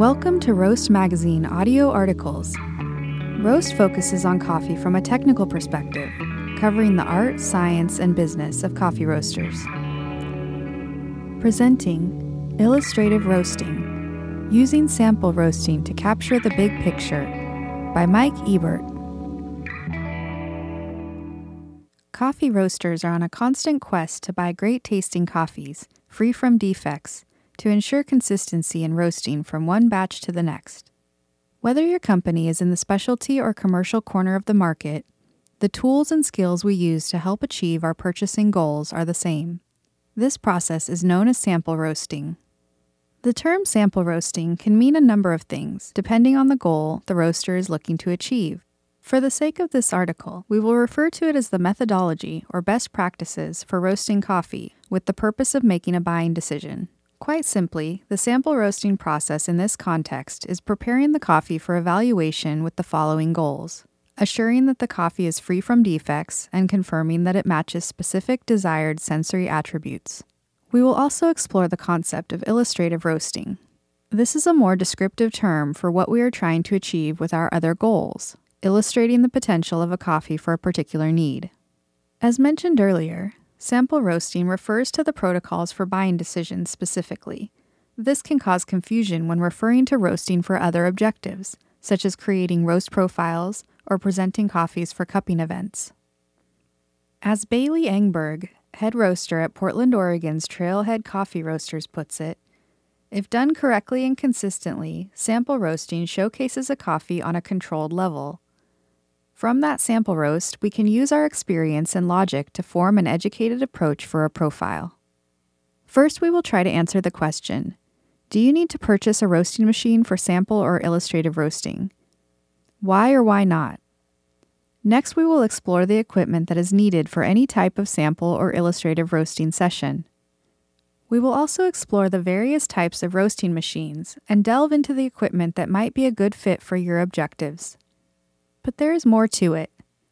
Welcome to Roast Magazine audio articles. Roast focuses on coffee from a technical perspective, covering the art, science, and business of coffee roasters. Presenting Illustrative Roasting Using Sample Roasting to Capture the Big Picture by Mike Ebert. Coffee roasters are on a constant quest to buy great tasting coffees, free from defects to ensure consistency in roasting from one batch to the next. Whether your company is in the specialty or commercial corner of the market, the tools and skills we use to help achieve our purchasing goals are the same. This process is known as sample roasting. The term sample roasting can mean a number of things, depending on the goal the roaster is looking to achieve. For the sake of this article, we will refer to it as the methodology or best practices for roasting coffee with the purpose of making a buying decision. Quite simply, the sample roasting process in this context is preparing the coffee for evaluation with the following goals assuring that the coffee is free from defects and confirming that it matches specific desired sensory attributes. We will also explore the concept of illustrative roasting. This is a more descriptive term for what we are trying to achieve with our other goals, illustrating the potential of a coffee for a particular need. As mentioned earlier, Sample roasting refers to the protocols for buying decisions specifically. This can cause confusion when referring to roasting for other objectives, such as creating roast profiles or presenting coffees for cupping events. As Bailey Engberg, head roaster at Portland, Oregon's Trailhead Coffee Roasters, puts it, if done correctly and consistently, sample roasting showcases a coffee on a controlled level from that sample roast, we can use our experience and logic to form an educated approach for a profile. First, we will try to answer the question Do you need to purchase a roasting machine for sample or illustrative roasting? Why or why not? Next, we will explore the equipment that is needed for any type of sample or illustrative roasting session. We will also explore the various types of roasting machines and delve into the equipment that might be a good fit for your objectives. But there is more to it.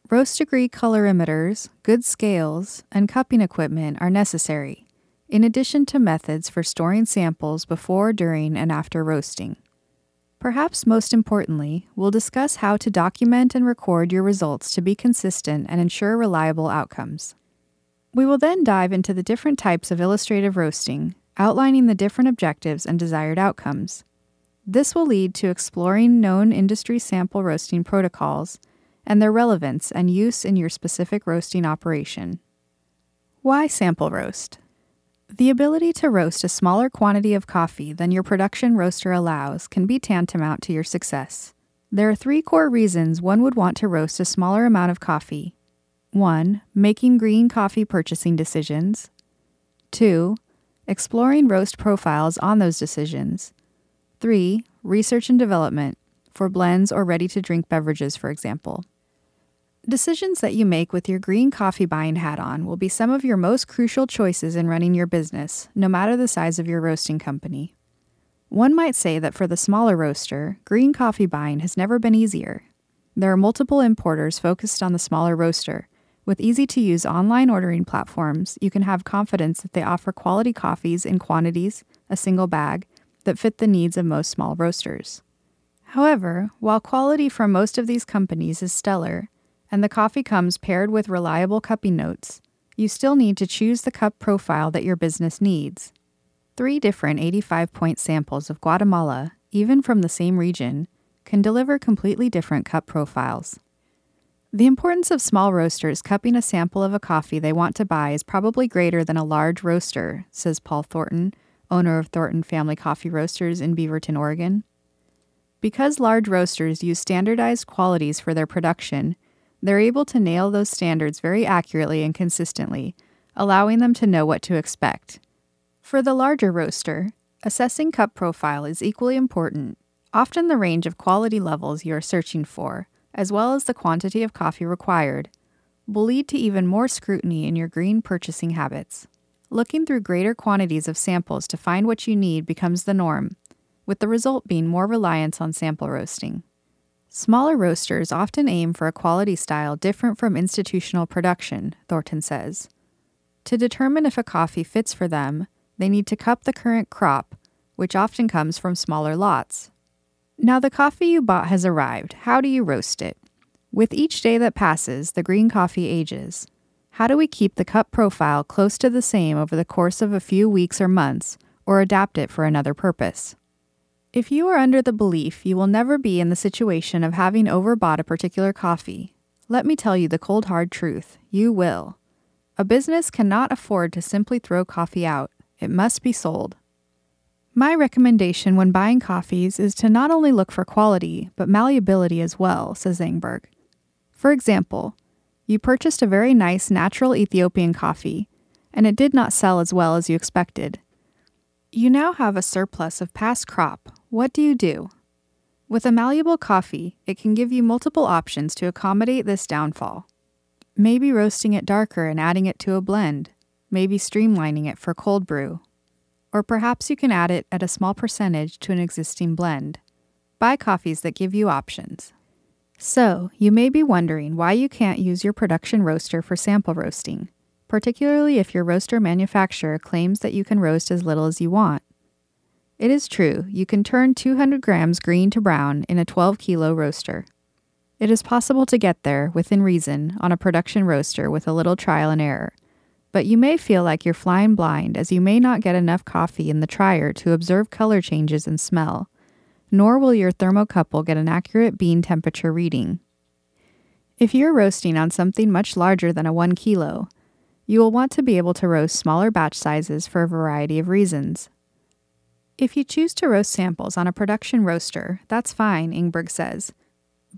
Roast degree colorimeters, good scales, and cupping equipment are necessary, in addition to methods for storing samples before, during, and after roasting. Perhaps most importantly, we'll discuss how to document and record your results to be consistent and ensure reliable outcomes. We will then dive into the different types of illustrative roasting, outlining the different objectives and desired outcomes. This will lead to exploring known industry sample roasting protocols and their relevance and use in your specific roasting operation. Why sample roast? The ability to roast a smaller quantity of coffee than your production roaster allows can be tantamount to your success. There are three core reasons one would want to roast a smaller amount of coffee 1. Making green coffee purchasing decisions. 2. Exploring roast profiles on those decisions. 3. Research and development, for blends or ready to drink beverages, for example. Decisions that you make with your green coffee buying hat on will be some of your most crucial choices in running your business, no matter the size of your roasting company. One might say that for the smaller roaster, green coffee buying has never been easier. There are multiple importers focused on the smaller roaster. With easy to use online ordering platforms, you can have confidence that they offer quality coffees in quantities, a single bag, that fit the needs of most small roasters. However, while quality from most of these companies is stellar, and the coffee comes paired with reliable cupping notes, you still need to choose the cup profile that your business needs. Three different 85 point samples of Guatemala, even from the same region, can deliver completely different cup profiles. The importance of small roasters cupping a sample of a coffee they want to buy is probably greater than a large roaster, says Paul Thornton, owner of Thornton Family Coffee Roasters in Beaverton, Oregon. Because large roasters use standardized qualities for their production, they're able to nail those standards very accurately and consistently, allowing them to know what to expect. For the larger roaster, assessing cup profile is equally important. Often the range of quality levels you are searching for, as well as the quantity of coffee required, will lead to even more scrutiny in your green purchasing habits. Looking through greater quantities of samples to find what you need becomes the norm, with the result being more reliance on sample roasting. Smaller roasters often aim for a quality style different from institutional production, Thornton says. To determine if a coffee fits for them, they need to cup the current crop, which often comes from smaller lots. Now, the coffee you bought has arrived. How do you roast it? With each day that passes, the green coffee ages. How do we keep the cup profile close to the same over the course of a few weeks or months, or adapt it for another purpose? If you are under the belief you will never be in the situation of having overbought a particular coffee, let me tell you the cold hard truth you will. A business cannot afford to simply throw coffee out, it must be sold. My recommendation when buying coffees is to not only look for quality, but malleability as well, says Engberg. For example, you purchased a very nice natural Ethiopian coffee, and it did not sell as well as you expected. You now have a surplus of past crop. What do you do? With a malleable coffee, it can give you multiple options to accommodate this downfall. Maybe roasting it darker and adding it to a blend, maybe streamlining it for cold brew, or perhaps you can add it at a small percentage to an existing blend. Buy coffees that give you options. So, you may be wondering why you can't use your production roaster for sample roasting, particularly if your roaster manufacturer claims that you can roast as little as you want. It is true, you can turn 200 grams green to brown in a 12 kilo roaster. It is possible to get there, within reason, on a production roaster with a little trial and error but you may feel like you're flying blind as you may not get enough coffee in the trier to observe color changes and smell, nor will your thermocouple get an accurate bean temperature reading. If you're roasting on something much larger than a 1 kilo, you will want to be able to roast smaller batch sizes for a variety of reasons. If you choose to roast samples on a production roaster, that's fine, Engberg says,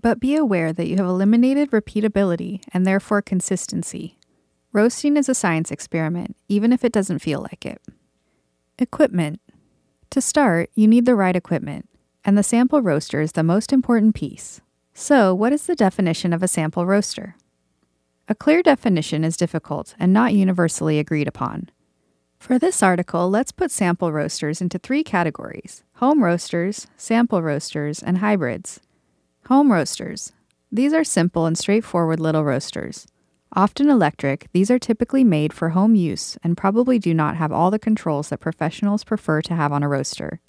but be aware that you have eliminated repeatability and therefore consistency. Roasting is a science experiment, even if it doesn't feel like it. Equipment. To start, you need the right equipment, and the sample roaster is the most important piece. So, what is the definition of a sample roaster? A clear definition is difficult and not universally agreed upon. For this article, let's put sample roasters into three categories home roasters, sample roasters, and hybrids. Home roasters. These are simple and straightforward little roasters. Often electric, these are typically made for home use and probably do not have all the controls that professionals prefer to have on a roaster.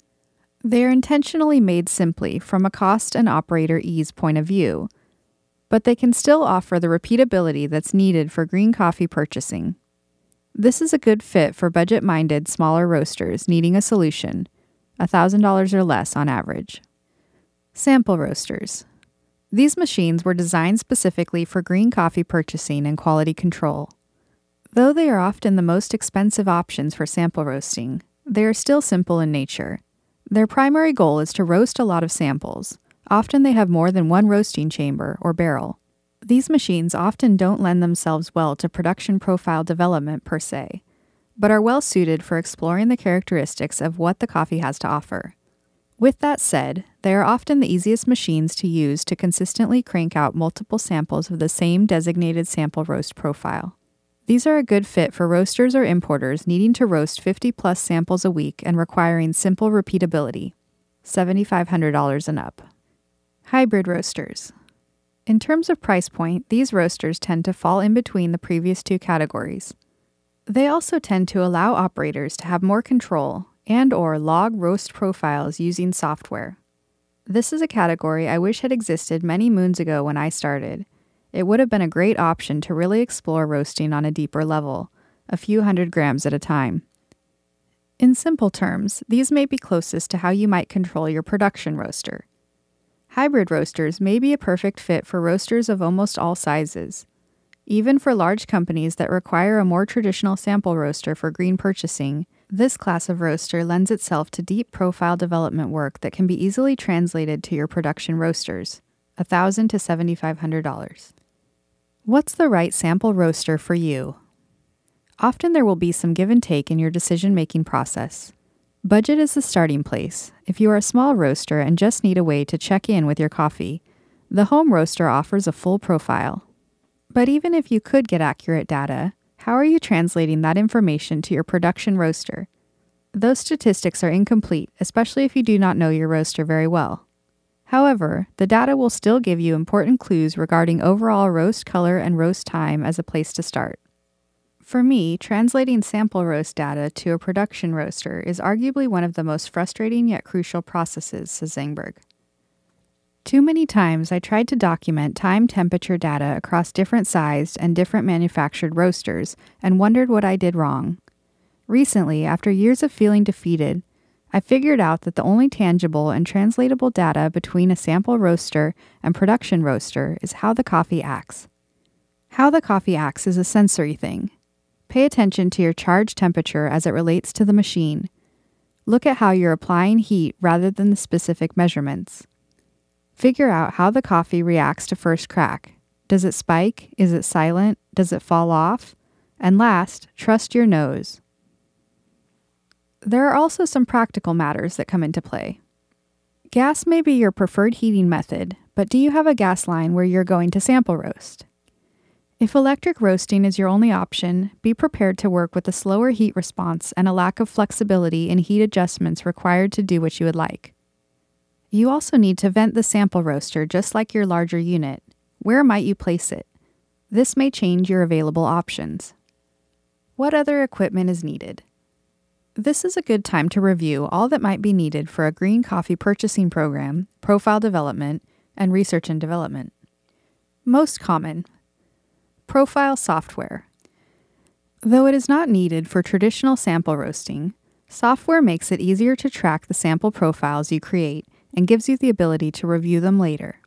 They are intentionally made simply from a cost and operator ease point of view, but they can still offer the repeatability that's needed for green coffee purchasing. This is a good fit for budget minded smaller roasters needing a solution, $1,000 or less on average. Sample roasters. These machines were designed specifically for green coffee purchasing and quality control. Though they are often the most expensive options for sample roasting, they are still simple in nature. Their primary goal is to roast a lot of samples. Often they have more than one roasting chamber or barrel. These machines often don't lend themselves well to production profile development per se, but are well suited for exploring the characteristics of what the coffee has to offer. With that said, they are often the easiest machines to use to consistently crank out multiple samples of the same designated sample roast profile. These are a good fit for roasters or importers needing to roast 50 plus samples a week and requiring simple repeatability. $7,500 and up. Hybrid roasters. In terms of price point, these roasters tend to fall in between the previous two categories. They also tend to allow operators to have more control and or log roast profiles using software. This is a category I wish had existed many moons ago when I started. It would have been a great option to really explore roasting on a deeper level, a few hundred grams at a time. In simple terms, these may be closest to how you might control your production roaster. Hybrid roasters may be a perfect fit for roasters of almost all sizes. Even for large companies that require a more traditional sample roaster for green purchasing, this class of roaster lends itself to deep profile development work that can be easily translated to your production roasters, 1,000 to $7,500. What's the right sample roaster for you? Often there will be some give and take in your decision making process. Budget is the starting place. If you are a small roaster and just need a way to check in with your coffee, the home roaster offers a full profile. But even if you could get accurate data, how are you translating that information to your production roaster? Those statistics are incomplete, especially if you do not know your roaster very well. However, the data will still give you important clues regarding overall roast color and roast time as a place to start. For me, translating sample roast data to a production roaster is arguably one of the most frustrating yet crucial processes, says Engberg. Too many times I tried to document time temperature data across different sized and different manufactured roasters and wondered what I did wrong. Recently, after years of feeling defeated, I figured out that the only tangible and translatable data between a sample roaster and production roaster is how the coffee acts. How the coffee acts is a sensory thing. Pay attention to your charge temperature as it relates to the machine. Look at how you're applying heat rather than the specific measurements. Figure out how the coffee reacts to first crack. Does it spike? Is it silent? Does it fall off? And last, trust your nose. There are also some practical matters that come into play. Gas may be your preferred heating method, but do you have a gas line where you're going to sample roast? If electric roasting is your only option, be prepared to work with a slower heat response and a lack of flexibility in heat adjustments required to do what you would like. You also need to vent the sample roaster just like your larger unit. Where might you place it? This may change your available options. What other equipment is needed? This is a good time to review all that might be needed for a green coffee purchasing program, profile development, and research and development. Most common Profile software. Though it is not needed for traditional sample roasting, software makes it easier to track the sample profiles you create and gives you the ability to review them later.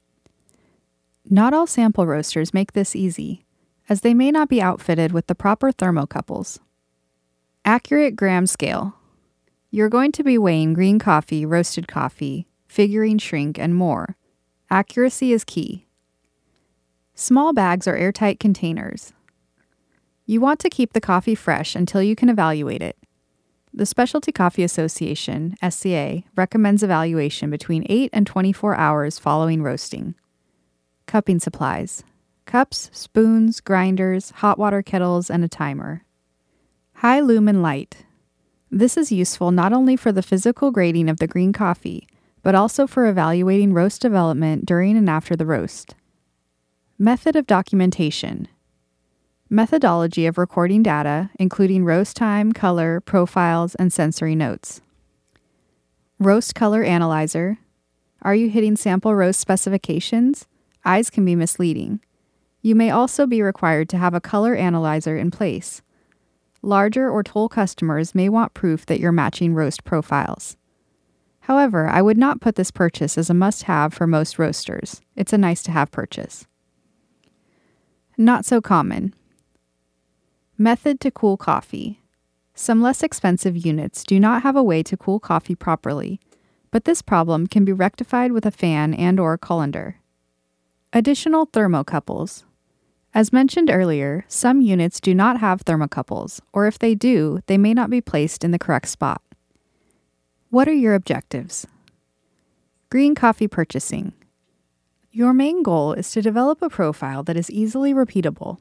Not all sample roasters make this easy, as they may not be outfitted with the proper thermocouples. Accurate gram scale. You're going to be weighing green coffee, roasted coffee, figuring shrink, and more. Accuracy is key. Small bags are airtight containers. You want to keep the coffee fresh until you can evaluate it. The Specialty Coffee Association, SCA, recommends evaluation between 8 and 24 hours following roasting. Cupping supplies cups, spoons, grinders, hot water kettles, and a timer. High lumen light. This is useful not only for the physical grading of the green coffee, but also for evaluating roast development during and after the roast. Method of documentation Methodology of recording data, including roast time, color, profiles, and sensory notes. Roast color analyzer. Are you hitting sample roast specifications? Eyes can be misleading. You may also be required to have a color analyzer in place. Larger or toll customers may want proof that you're matching roast profiles. However, I would not put this purchase as a must have for most roasters. It's a nice to have purchase. Not so common. Method to cool coffee. Some less expensive units do not have a way to cool coffee properly, but this problem can be rectified with a fan and or colander. Additional thermocouples. As mentioned earlier, some units do not have thermocouples, or if they do, they may not be placed in the correct spot. What are your objectives? Green coffee purchasing. Your main goal is to develop a profile that is easily repeatable.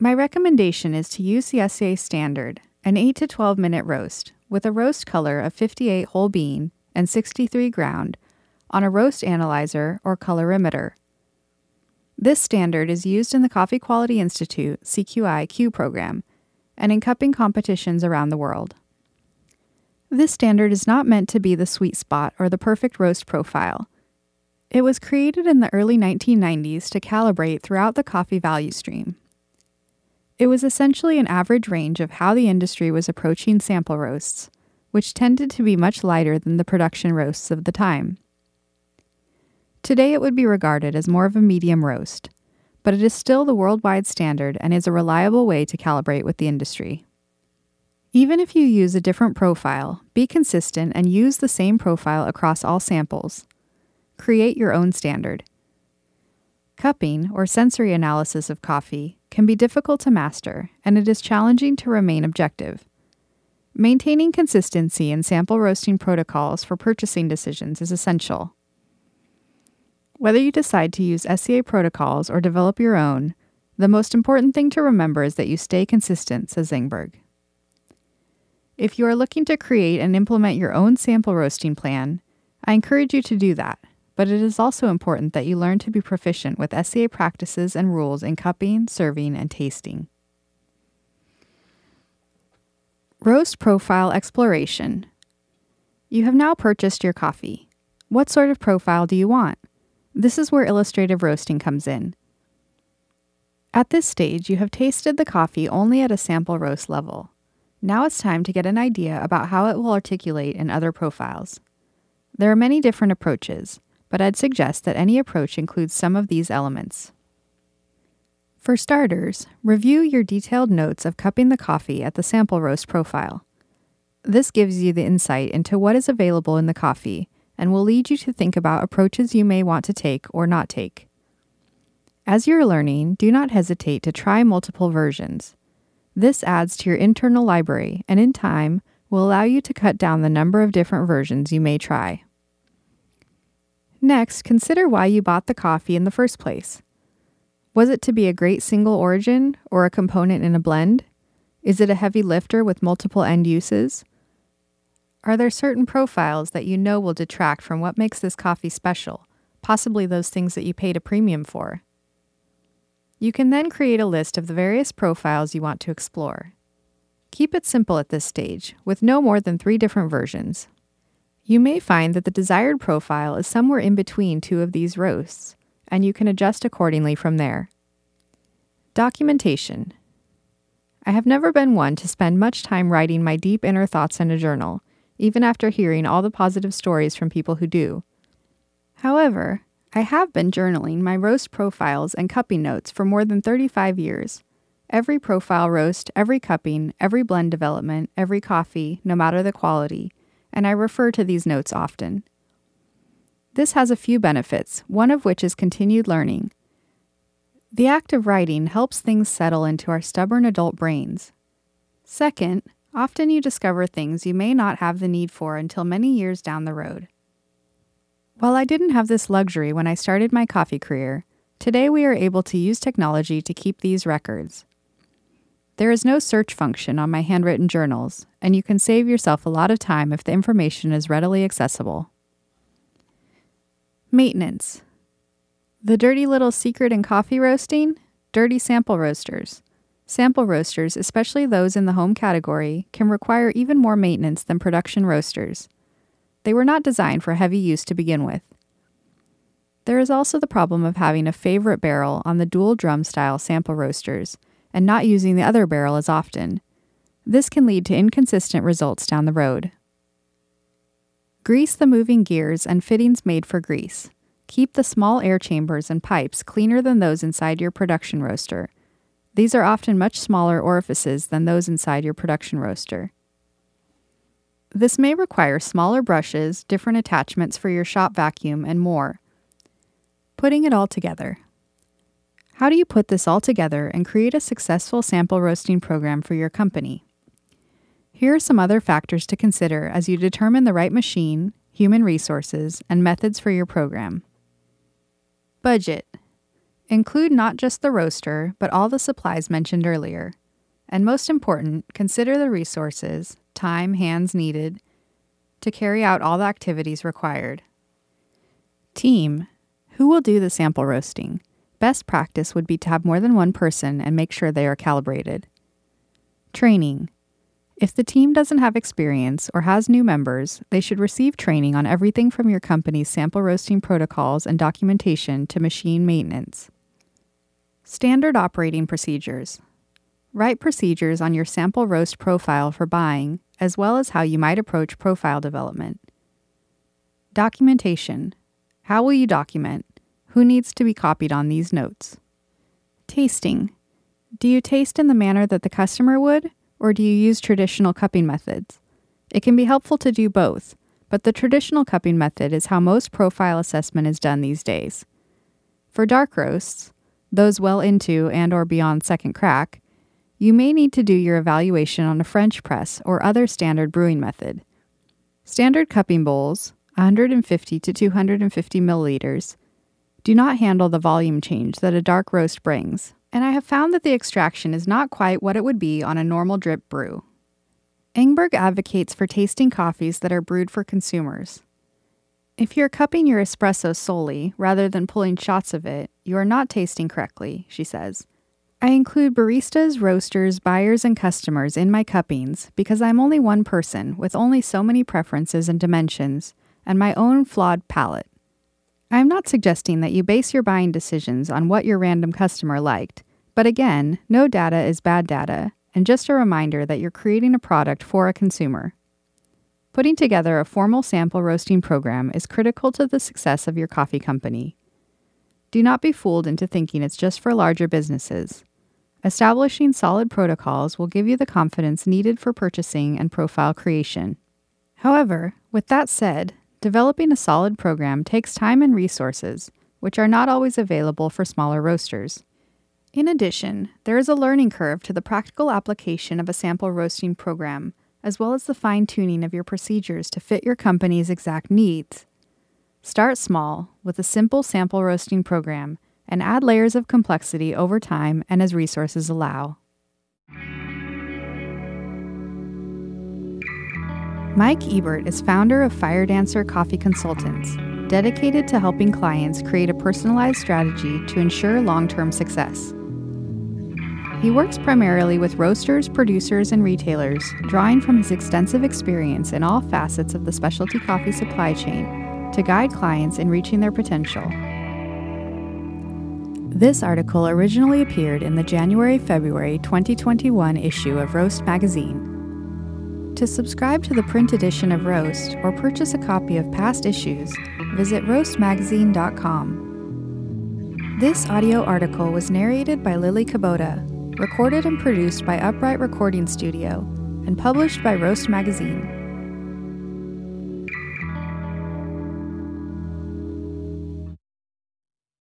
My recommendation is to use the SCA standard, an 8 to 12 minute roast, with a roast color of 58 whole bean and 63 ground on a roast analyzer or colorimeter. This standard is used in the Coffee Quality Institute CQI Q program and in cupping competitions around the world. This standard is not meant to be the sweet spot or the perfect roast profile it was created in the early 1990s to calibrate throughout the coffee value stream. It was essentially an average range of how the industry was approaching sample roasts, which tended to be much lighter than the production roasts of the time. Today it would be regarded as more of a medium roast, but it is still the worldwide standard and is a reliable way to calibrate with the industry. Even if you use a different profile, be consistent and use the same profile across all samples create your own standard. Cupping, or sensory analysis of coffee, can be difficult to master, and it is challenging to remain objective. Maintaining consistency in sample roasting protocols for purchasing decisions is essential. Whether you decide to use SCA protocols or develop your own, the most important thing to remember is that you stay consistent, says Engberg. If you are looking to create and implement your own sample roasting plan, I encourage you to do that but it is also important that you learn to be proficient with SCA practices and rules in cupping, serving, and tasting. Roast Profile Exploration You have now purchased your coffee. What sort of profile do you want? This is where illustrative roasting comes in. At this stage, you have tasted the coffee only at a sample roast level. Now it's time to get an idea about how it will articulate in other profiles. There are many different approaches, but I'd suggest that any approach includes some of these elements. For starters, review your detailed notes of cupping the coffee at the sample roast profile. This gives you the insight into what is available in the coffee and will lead you to think about approaches you may want to take or not take. As you're learning, do not hesitate to try multiple versions. This adds to your internal library and in time will allow you to cut down the number of different versions you may try. Next, consider why you bought the coffee in the first place. Was it to be a great single origin or a component in a blend? Is it a heavy lifter with multiple end uses? Are there certain profiles that you know will detract from what makes this coffee special, possibly those things that you paid a premium for? You can then create a list of the various profiles you want to explore. Keep it simple at this stage, with no more than three different versions. You may find that the desired profile is somewhere in between two of these roasts, and you can adjust accordingly from there. Documentation. I have never been one to spend much time writing my deep inner thoughts in a journal, even after hearing all the positive stories from people who do. However, I have been journaling my roast profiles and cupping notes for more than 35 years. Every profile roast, every cupping, every blend development, every coffee, no matter the quality, and I refer to these notes often. This has a few benefits, one of which is continued learning. The act of writing helps things settle into our stubborn adult brains. Second, often you discover things you may not have the need for until many years down the road. While I didn't have this luxury when I started my coffee career, today we are able to use technology to keep these records. There is no search function on my handwritten journals, and you can save yourself a lot of time if the information is readily accessible. Maintenance. The dirty little secret in coffee roasting? Dirty sample roasters. Sample roasters, especially those in the home category, can require even more maintenance than production roasters. They were not designed for heavy use to begin with. There is also the problem of having a favorite barrel on the dual drum style sample roasters and not using the other barrel as often. This can lead to inconsistent results down the road. Grease the moving gears and fittings made for grease. Keep the small air chambers and pipes cleaner than those inside your production roaster. These are often much smaller orifices than those inside your production roaster. This may require smaller brushes, different attachments for your shop vacuum, and more. Putting it all together. How do you put this all together and create a successful sample roasting program for your company? Here are some other factors to consider as you determine the right machine, human resources, and methods for your program. Budget. Include not just the roaster, but all the supplies mentioned earlier. And most important, consider the resources, time, hands needed to carry out all the activities required. Team. Who will do the sample roasting? Best practice would be to have more than one person and make sure they are calibrated. Training. If the team doesn't have experience or has new members, they should receive training on everything from your company's sample roasting protocols and documentation to machine maintenance. Standard operating procedures. Write procedures on your sample roast profile for buying, as well as how you might approach profile development. Documentation. How will you document? Who needs to be copied on these notes? Tasting. Do you taste in the manner that the customer would, or do you use traditional cupping methods? It can be helpful to do both, but the traditional cupping method is how most profile assessment is done these days. For dark roasts, those well into and or beyond second crack, you may need to do your evaluation on a French press or other standard brewing method. Standard cupping bowls, 150 to 250 milliliters, do not handle the volume change that a dark roast brings, and I have found that the extraction is not quite what it would be on a normal drip brew. Engberg advocates for tasting coffees that are brewed for consumers. If you're cupping your espresso solely, rather than pulling shots of it, you are not tasting correctly, she says. I include baristas, roasters, buyers, and customers in my cuppings because I'm only one person with only so many preferences and dimensions and my own flawed palate. I am not suggesting that you base your buying decisions on what your random customer liked, but again, no data is bad data, and just a reminder that you're creating a product for a consumer. Putting together a formal sample roasting program is critical to the success of your coffee company. Do not be fooled into thinking it's just for larger businesses. Establishing solid protocols will give you the confidence needed for purchasing and profile creation. However, with that said, developing a solid program takes time and resources, which are not always available for smaller roasters. In addition, there is a learning curve to the practical application of a sample roasting program, as well as the fine tuning of your procedures to fit your company's exact needs. Start small with a simple sample roasting program and add layers of complexity over time and as resources allow. Mike Ebert is founder of Fire Dancer Coffee Consultants, dedicated to helping clients create a personalized strategy to ensure long term success. He works primarily with roasters, producers, and retailers, drawing from his extensive experience in all facets of the specialty coffee supply chain to guide clients in reaching their potential. This article originally appeared in the January February 2021 issue of Roast Magazine. To subscribe to the print edition of Roast or purchase a copy of past issues, visit roastmagazine.com. This audio article was narrated by Lily Kubota recorded and produced by Upright Recording Studio, and published by Roast Magazine.